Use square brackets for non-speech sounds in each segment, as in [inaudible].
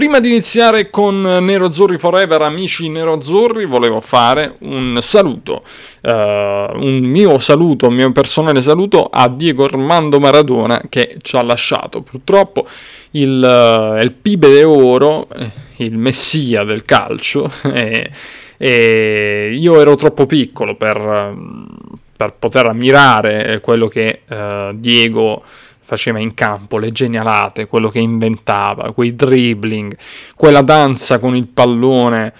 Prima di iniziare con Nero Azzurri Forever, amici Nero Azzurri, volevo fare un saluto, uh, un mio saluto, un mio personale saluto a Diego Armando Maradona che ci ha lasciato. Purtroppo il, uh, il Pibe de Oro, eh, il messia del calcio, [laughs] e, e io ero troppo piccolo per, per poter ammirare quello che uh, Diego faceva in campo, le genialate, quello che inventava, quei dribbling, quella danza con il pallone,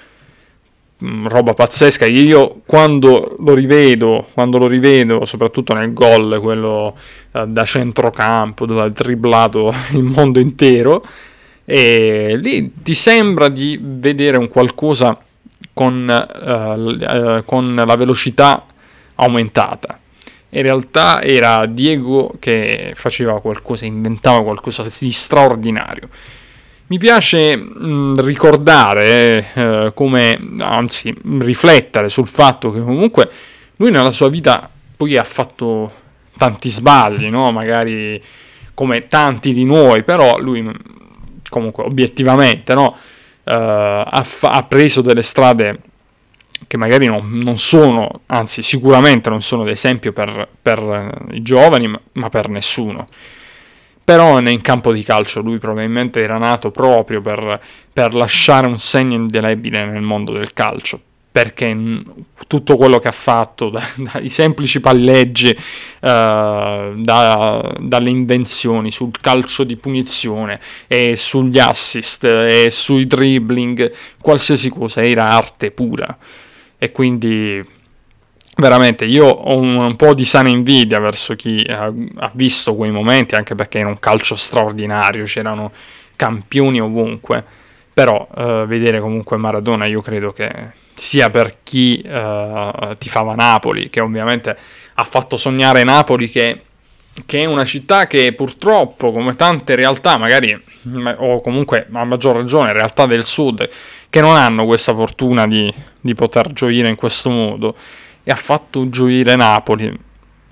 mm, roba pazzesca. Io quando lo rivedo, quando lo rivedo, soprattutto nel gol, quello eh, da centrocampo dove ha dribblato [laughs] il mondo intero, e lì ti sembra di vedere un qualcosa con, eh, eh, con la velocità aumentata in realtà era Diego che faceva qualcosa, inventava qualcosa di straordinario. Mi piace mh, ricordare eh, come, anzi, riflettere sul fatto che comunque lui nella sua vita poi ha fatto tanti sbagli, no? Magari come tanti di noi, però lui comunque obiettivamente no? uh, ha, fa- ha preso delle strade che magari non, non, sono, anzi sicuramente non sono d'esempio per, per i giovani, ma, per nessuno. Però in campo di calcio lui probabilmente era nato proprio per, per lasciare un segno indelebile nel mondo del calcio, perché tutto quello che ha fatto, da, [laughs] dai semplici palleggi, uh, da, dalle invenzioni sul calcio di punizione e sugli assist e sui dribbling, qualsiasi cosa era arte pura e quindi veramente io ho un, un, po' di sana invidia verso chi ha, ha, visto quei momenti, anche perché era un calcio straordinario, c'erano campioni ovunque, però uh, vedere comunque Maradona io credo che sia per chi uh, tifava Napoli, che ovviamente ha fatto sognare Napoli che, che è una città che purtroppo, come tante realtà, magari, o comunque a maggior ragione realtà del sud, che non hanno questa fortuna di, di poter gioire in questo modo. E ha fatto gioire Napoli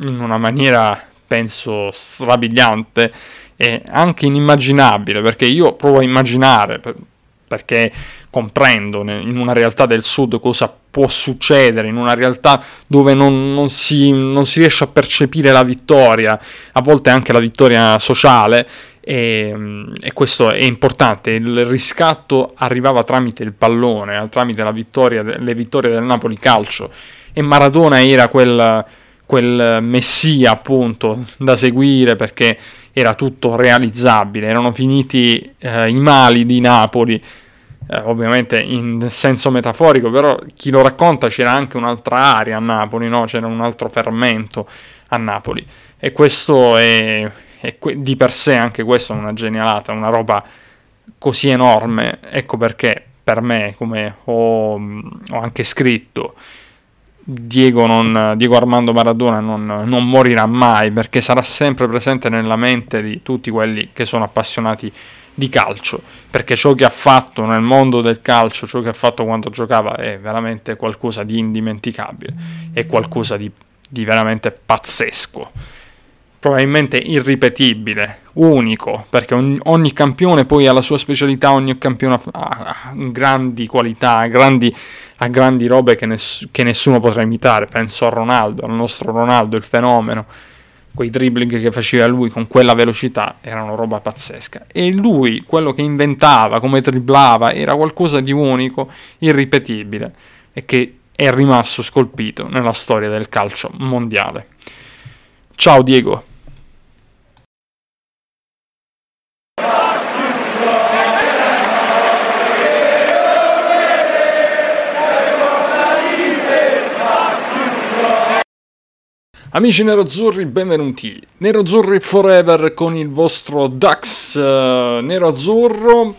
in una maniera penso strabiliante e anche inimmaginabile perché io provo a immaginare perché comprendo in una realtà del sud cosa può succedere, in una realtà dove non, non, si, non si riesce a percepire la vittoria, a volte anche la vittoria sociale e, e, questo è importante. Il riscatto arrivava tramite il pallone, tramite vittoria, le vittorie del Napoli calcio e Maradona era quel, quel messia appunto da seguire perché era tutto realizzabile, erano finiti eh, i mali di Napoli. Eh, ovviamente in senso metaforico, però chi lo racconta c'era anche un'altra area a Napoli, no? c'era un altro fermento a Napoli e questo è, e que- di per sé anche questo è una genialata, una roba così enorme. Ecco perché per me, come ho, ho anche scritto, Diego, non, Diego, Armando Maradona non, non, morirà mai perché sarà sempre presente nella mente di tutti quelli che sono appassionati di calcio perché ciò che ha fatto nel mondo del calcio, ciò che ha fatto quando giocava è veramente qualcosa di indimenticabile, è qualcosa di, di veramente pazzesco. Probabilmente irripetibile, unico, perché ogni, ogni, campione poi ha la sua specialità, ogni campione ha, grandi qualità, grandi, ha grandi robe che, ness- che, nessuno potrà imitare. Penso a Ronaldo, al nostro Ronaldo, il fenomeno. Quei dribbling che faceva lui con quella velocità erano roba pazzesca. E lui, quello che inventava, come dribblava, era qualcosa di unico, irripetibile e che è rimasto scolpito nella storia del calcio mondiale. Ciao Diego. Amici neroazzurri, benvenuti. Neroazzurri Forever con il vostro Dax uh, nero-azzurro.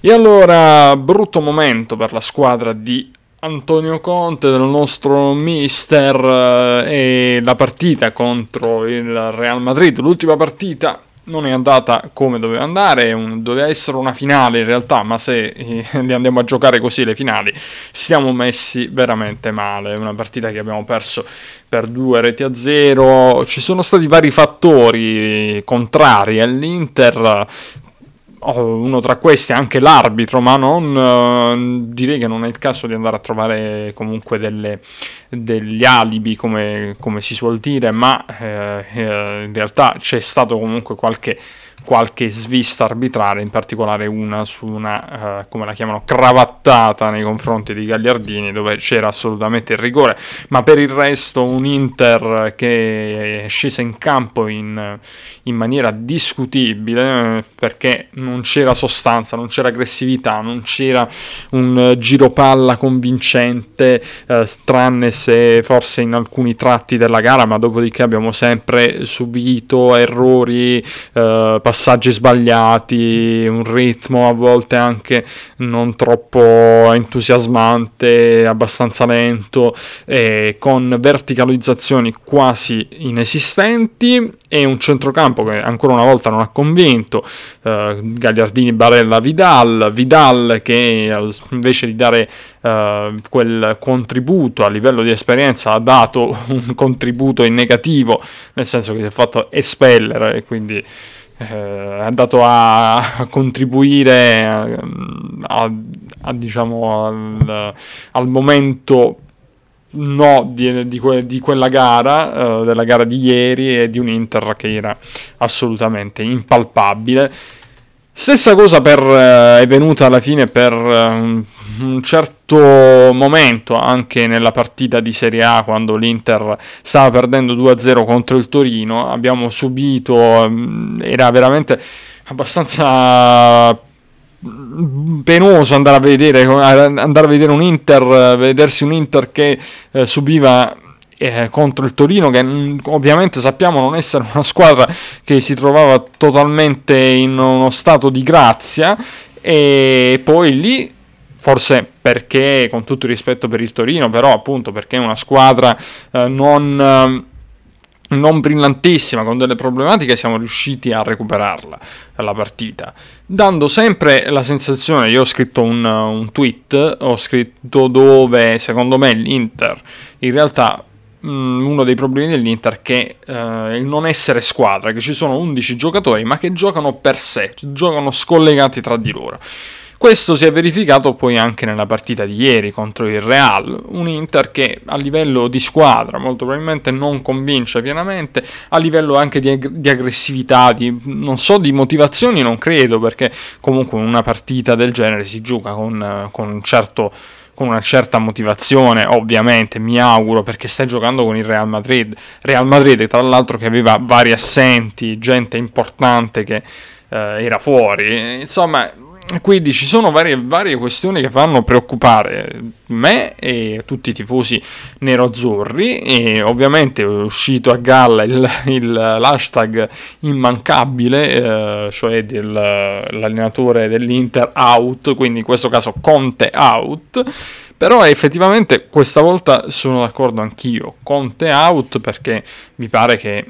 E allora, brutto momento per la squadra di Antonio Conte, del nostro mister, uh, e la partita contro il Real Madrid, l'ultima partita non è andata come doveva andare, un, doveva essere una finale in realtà, ma se eh, andiamo a giocare così le finali stiamo messi veramente male, una partita che abbiamo perso per due reti a zero, ci sono stati vari fattori contrari all'Inter, uno tra questi è anche l'arbitro, ma non, eh, direi che non è il caso di andare a trovare comunque delle, degli alibi, come, come, si suol dire, ma eh, eh in realtà c'è stato comunque qualche qualche svista arbitrale, in particolare una su una, uh, come la chiamano, cravattata nei confronti di Gagliardini, dove c'era assolutamente il rigore, ma per il resto un Inter che è scesa in campo in, in maniera discutibile, perché non c'era sostanza, non c'era aggressività, non c'era un giro palla convincente, uh, tranne se forse in alcuni tratti della gara, ma dopodiché abbiamo sempre subito errori, uh, passaggi sbagliati, un ritmo a volte anche non troppo entusiasmante, abbastanza lento, eh, con verticalizzazioni quasi inesistenti e un centrocampo che ancora una volta non ha convinto, eh, Gagliardini, Barella, Vidal, Vidal che invece di dare eh, quel contributo a livello di esperienza ha dato [laughs] un contributo in negativo, nel senso che si è fatto espellere e quindi eh, è andato a, contribuire a, a, a diciamo al, al, momento no di, di, que, di quella gara, uh, della gara di ieri e di un Inter che era assolutamente impalpabile. Stessa cosa per, uh, è venuta alla fine per uh, un certo momento anche nella partita di Serie A quando l'Inter stava perdendo 2-0 contro il Torino abbiamo subito mm, era veramente abbastanza penoso andare a vedere andare a vedere un Inter vedersi un Inter che eh, subiva eh, contro il Torino che mm, ovviamente sappiamo non essere una squadra che si trovava totalmente in uno stato di grazia e poi lì forse perché, con tutto il rispetto per il Torino, però appunto perché è una squadra eh, non, eh, non, brillantissima, con delle problematiche, siamo riusciti a recuperarla, la partita, dando sempre la sensazione, io ho scritto un, un tweet, ho scritto dove secondo me l'Inter in realtà mm, uno dei problemi dell'Inter che eh, il non essere squadra, che ci sono 11 giocatori ma che giocano per sé, giocano scollegati tra di loro. Questo si è verificato poi anche nella partita di ieri contro il Real, un Inter che a livello di squadra molto probabilmente non convince pienamente, a livello anche di, di aggressività, di, non so, di motivazioni non credo, perché comunque una partita del genere si gioca con, con un certo con una certa motivazione, ovviamente, mi auguro, perché stai giocando con il Real Madrid. Real Madrid, tra l'altro, che aveva vari assenti, gente importante che eh, era fuori. Insomma, quindi ci sono varie, varie, questioni che fanno preoccupare me e tutti i tifosi nero-azzurri e ovviamente è uscito a galla il, il, l'hashtag immancabile, eh, cioè dell'allenatore dell'Inter out, quindi in questo caso Conte out, però effettivamente questa volta sono d'accordo anch'io, Conte out perché mi pare che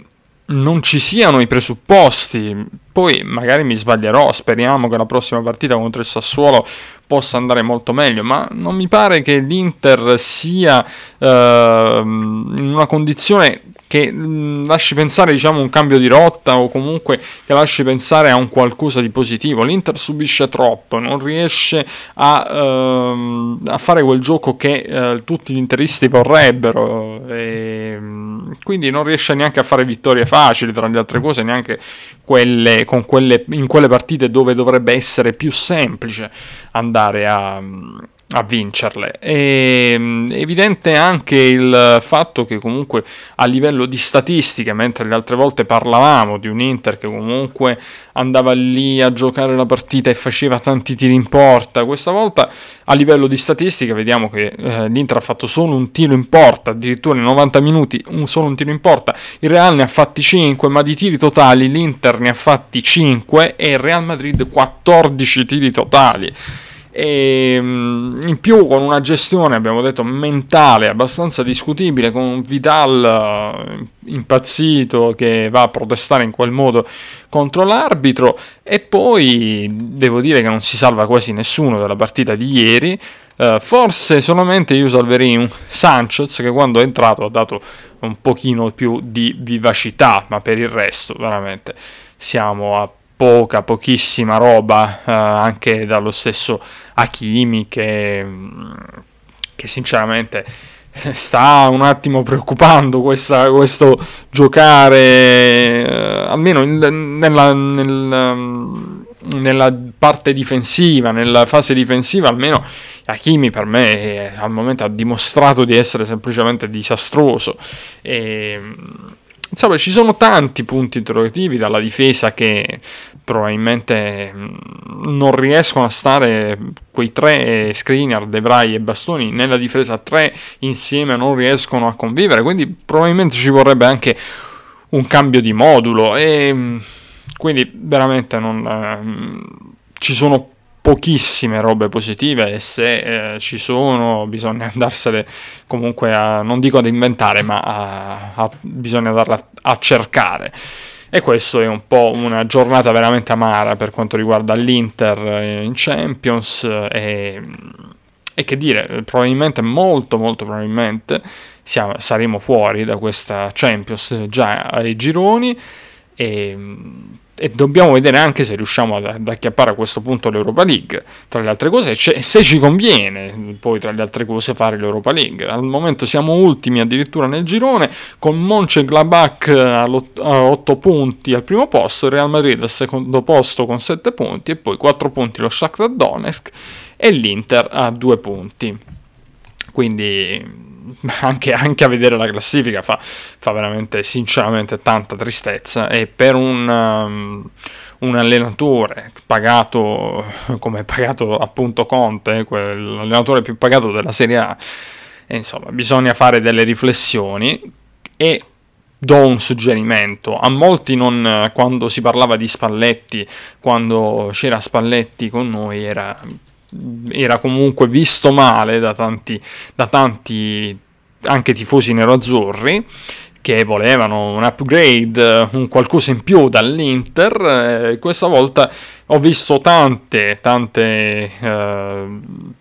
non ci siano i presupposti. Poi magari mi sbaglierò, speriamo che la prossima partita contro il Sassuolo possa andare molto meglio, ma non mi pare che l'Inter sia eh, in una condizione che lasci pensare diciamo un cambio di rotta o comunque che lasci pensare a un qualcosa di positivo. L'Inter subisce troppo, non riesce a, ehm, a fare quel gioco che eh, tutti gli interisti vorrebbero e, mm, quindi non riesce neanche a fare vittorie facili, tra le altre cose, neanche quelle, con quelle, in quelle partite dove dovrebbe essere più semplice andare a a vincerle. È mm, evidente anche il fatto che comunque a livello di statistiche, mentre le altre volte parlavamo di un Inter che comunque andava lì a giocare la partita e faceva tanti tiri in porta, questa volta a livello di statistiche vediamo che eh, l'Inter ha fatto solo un tiro in porta, addirittura in 90 minuti un solo un tiro in porta, il Real ne ha fatti 5, ma di tiri totali l'Inter ne ha fatti 5 e il Real Madrid 14 tiri totali e mm, in più con una gestione abbiamo detto mentale abbastanza discutibile con un Vidal eh, impazzito che va a protestare in quel modo contro l'arbitro. E poi devo dire che non si salva quasi nessuno della partita di ieri. Uh, forse solamente io salverei un Sanchez che quando è entrato ha dato un pochino più di vivacità ma per il resto veramente siamo a poca, pochissima roba eh, anche dallo stesso Hakimi che, che sinceramente sta un attimo preoccupando questa, questo giocare eh, almeno in, nella, nel, nella parte difensiva, nella fase difensiva almeno Hakimi per me è, al momento ha dimostrato di essere semplicemente disastroso. E insomma ci sono tanti punti interrogativi dalla difesa che probabilmente mm, non riescono a stare quei tre screener, De Vrij e Bastoni nella difesa 3 insieme non riescono a convivere quindi probabilmente ci vorrebbe anche un cambio di modulo. E mm, quindi veramente non, eh, ci sono pochissime robe positive e se eh, ci sono bisogna [laughs] andarsene comunque a, non dico ad inventare, ma a, a, bisogna andarla a cercare. E questo è un po' una giornata veramente amara per quanto riguarda l'Inter in Champions e, e che dire, probabilmente, molto molto probabilmente siamo, saremo fuori da questa Champions già ai gironi e e dobbiamo vedere anche se riusciamo ad, acchiappare a questo punto l'Europa League. Tra le altre cose, se ci conviene poi tra le altre cose fare l'Europa League. Al momento siamo ultimi addirittura nel girone con Mönchengladbach a 8 punti al primo posto, Real Madrid al secondo posto con 7 punti e poi 4 punti lo Shakhtar Donetsk e l'Inter a 2 punti. Quindi [laughs] anche, anche, a vedere la classifica fa, fa, veramente sinceramente tanta tristezza e per un, um, un allenatore pagato come è pagato appunto Conte, l'allenatore più pagato della Serie A, insomma bisogna fare delle riflessioni e do un suggerimento. A molti non, quando si parlava di Spalletti, quando c'era Spalletti con noi, era era comunque visto male da tanti, da tanti anche tifosi nero-azzurri che volevano un upgrade, un qualcosa in più dall'Inter. Eh, questa volta ho visto tante, tante, eh,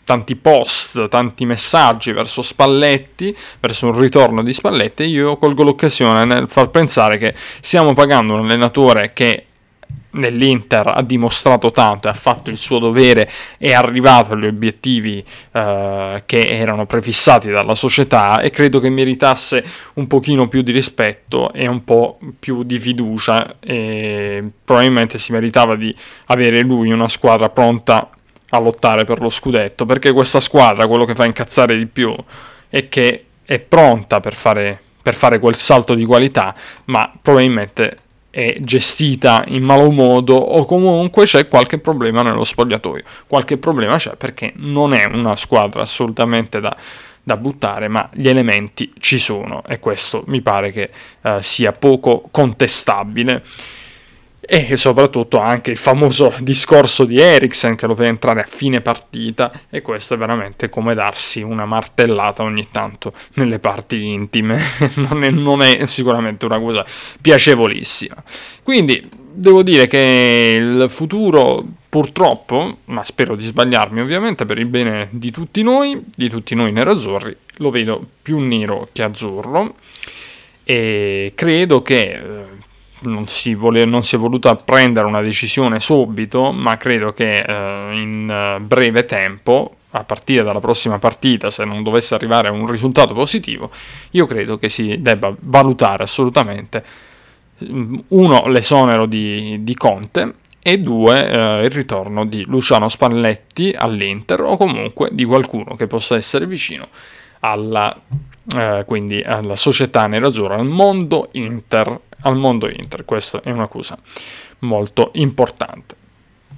tanti post, tanti messaggi verso Spalletti, verso un ritorno di Spalletti. E io colgo l'occasione nel far pensare che stiamo pagando un allenatore che nell'Inter ha dimostrato tanto ha fatto il suo dovere, è arrivato agli obiettivi eh, che erano prefissati dalla società e credo che meritasse un pochino più di rispetto e un po' più di fiducia. E probabilmente si meritava di avere lui una squadra pronta a lottare per lo scudetto perché questa squadra quello che fa incazzare di più è che è pronta per fare, per fare quel salto di qualità ma probabilmente è gestita in malo modo o comunque c'è qualche problema nello spogliatoio. Qualche problema c'è perché non è una squadra assolutamente da, da buttare, ma gli elementi ci sono e questo mi pare che uh, sia poco contestabile e soprattutto anche il famoso discorso di Eriksen che lo fa entrare a fine partita. E questo è veramente come darsi una martellata ogni tanto nelle parti intime. [laughs] Non, è, non è sicuramente una cosa piacevolissima. Quindi devo dire che il futuro purtroppo ma spero di sbagliarmi ovviamente per il bene di tutti noi di tutti noi nerazzurri lo vedo più nero che azzurro. E credo che eh, non si, vole, non si, è voluta prendere una decisione subito, ma credo che eh, in eh, breve tempo, a partire dalla prossima partita, se non dovesse arrivare a un risultato positivo, io credo che si debba valutare assolutamente, mm, uno, l'esonero di, di Conte e due, eh, il ritorno di Luciano Spalletti all'Inter o comunque di qualcuno che possa essere vicino alla, eh, quindi alla società nerazzurra, al mondo Inter al mondo Inter. Questa è una cosa molto importante.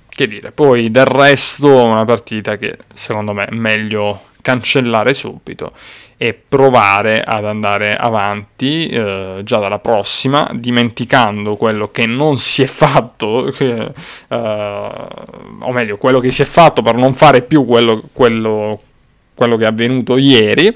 Che dire, poi del resto una partita che secondo me è meglio cancellare subito e provare ad andare avanti eh, già dalla prossima, dimenticando quello che non si è fatto, che, eh, o meglio, quello che si è fatto per non fare più quello, quello, quello che è avvenuto ieri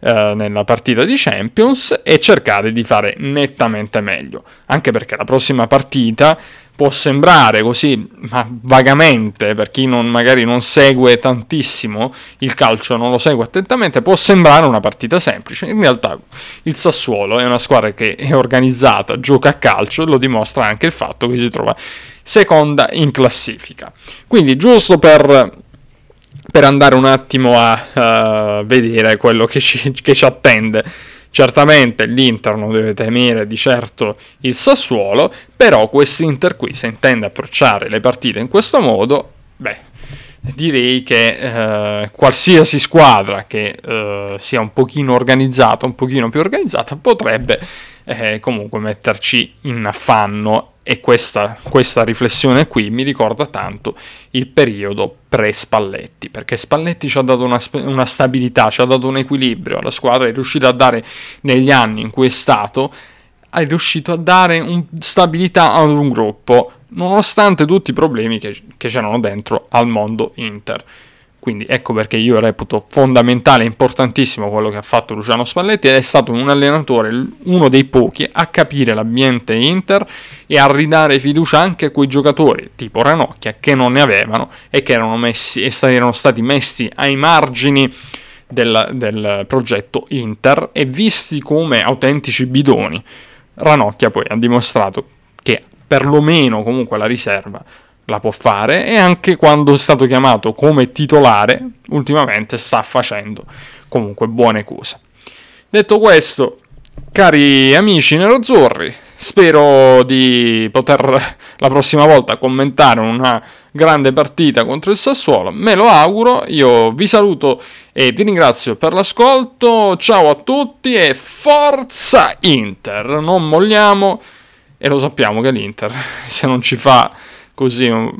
eh, nella partita di Champions e cercare di fare nettamente meglio. Anche perché la prossima partita può sembrare così, ma vagamente, per chi non, magari non segue tantissimo il calcio, non lo segue attentamente, può sembrare una partita semplice. In realtà il Sassuolo è una squadra che è organizzata, gioca a calcio e lo dimostra anche il fatto che si trova seconda in classifica. Quindi giusto per, per andare un attimo a uh, vedere quello che ci, che ci attende. Certamente l'Inter non deve temere di certo il Sassuolo, però quest'Inter qui, se intende approcciare le partite in questo modo, beh, direi che eh, qualsiasi squadra che eh, sia un pochino organizzata, un pochino più organizzata, potrebbe eh, comunque metterci in affanno. E questa, questa, riflessione qui mi ricorda tanto il periodo pre-Spalletti, perché Spalletti ci ha dato una, una stabilità, ci ha dato un equilibrio. Alla squadra, è riuscito a dare negli anni in cui è stato, è riuscito a dare un, stabilità ad un gruppo nonostante tutti i problemi che, che c'erano dentro al mondo Inter. Quindi ecco perché io reputo fondamentale e importantissimo quello che ha fatto Luciano Spalletti ed è stato un allenatore, uno dei pochi, a capire l'ambiente Inter e a ridare fiducia anche a quei giocatori tipo Ranocchia che non ne avevano e che erano, messi, erano stati messi ai margini del, del progetto Inter e visti come autentici bidoni. Ranocchia poi ha dimostrato perlomeno comunque la riserva la può fare e anche quando è stato chiamato come titolare ultimamente sta facendo comunque buone cose. Detto questo, cari amici nerozzurri, spero di poter la prossima volta commentare una grande partita contro il Sassuolo, me lo auguro, io vi saluto e vi ringrazio per l'ascolto, ciao a tutti e forza Inter, non molliamo e lo sappiamo che l'Inter [laughs] se non ci fa così uh,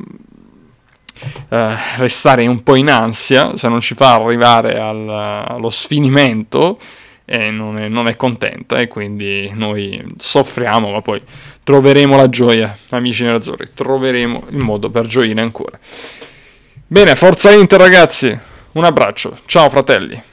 restare un po' in ansia, se non ci fa arrivare al, allo sfinimento, eh, non, è, non, è, contenta e quindi noi soffriamo, ma poi troveremo la gioia, amici nerazzurri, troveremo il modo per gioire ancora. Bene, forza Inter ragazzi, un abbraccio, ciao fratelli.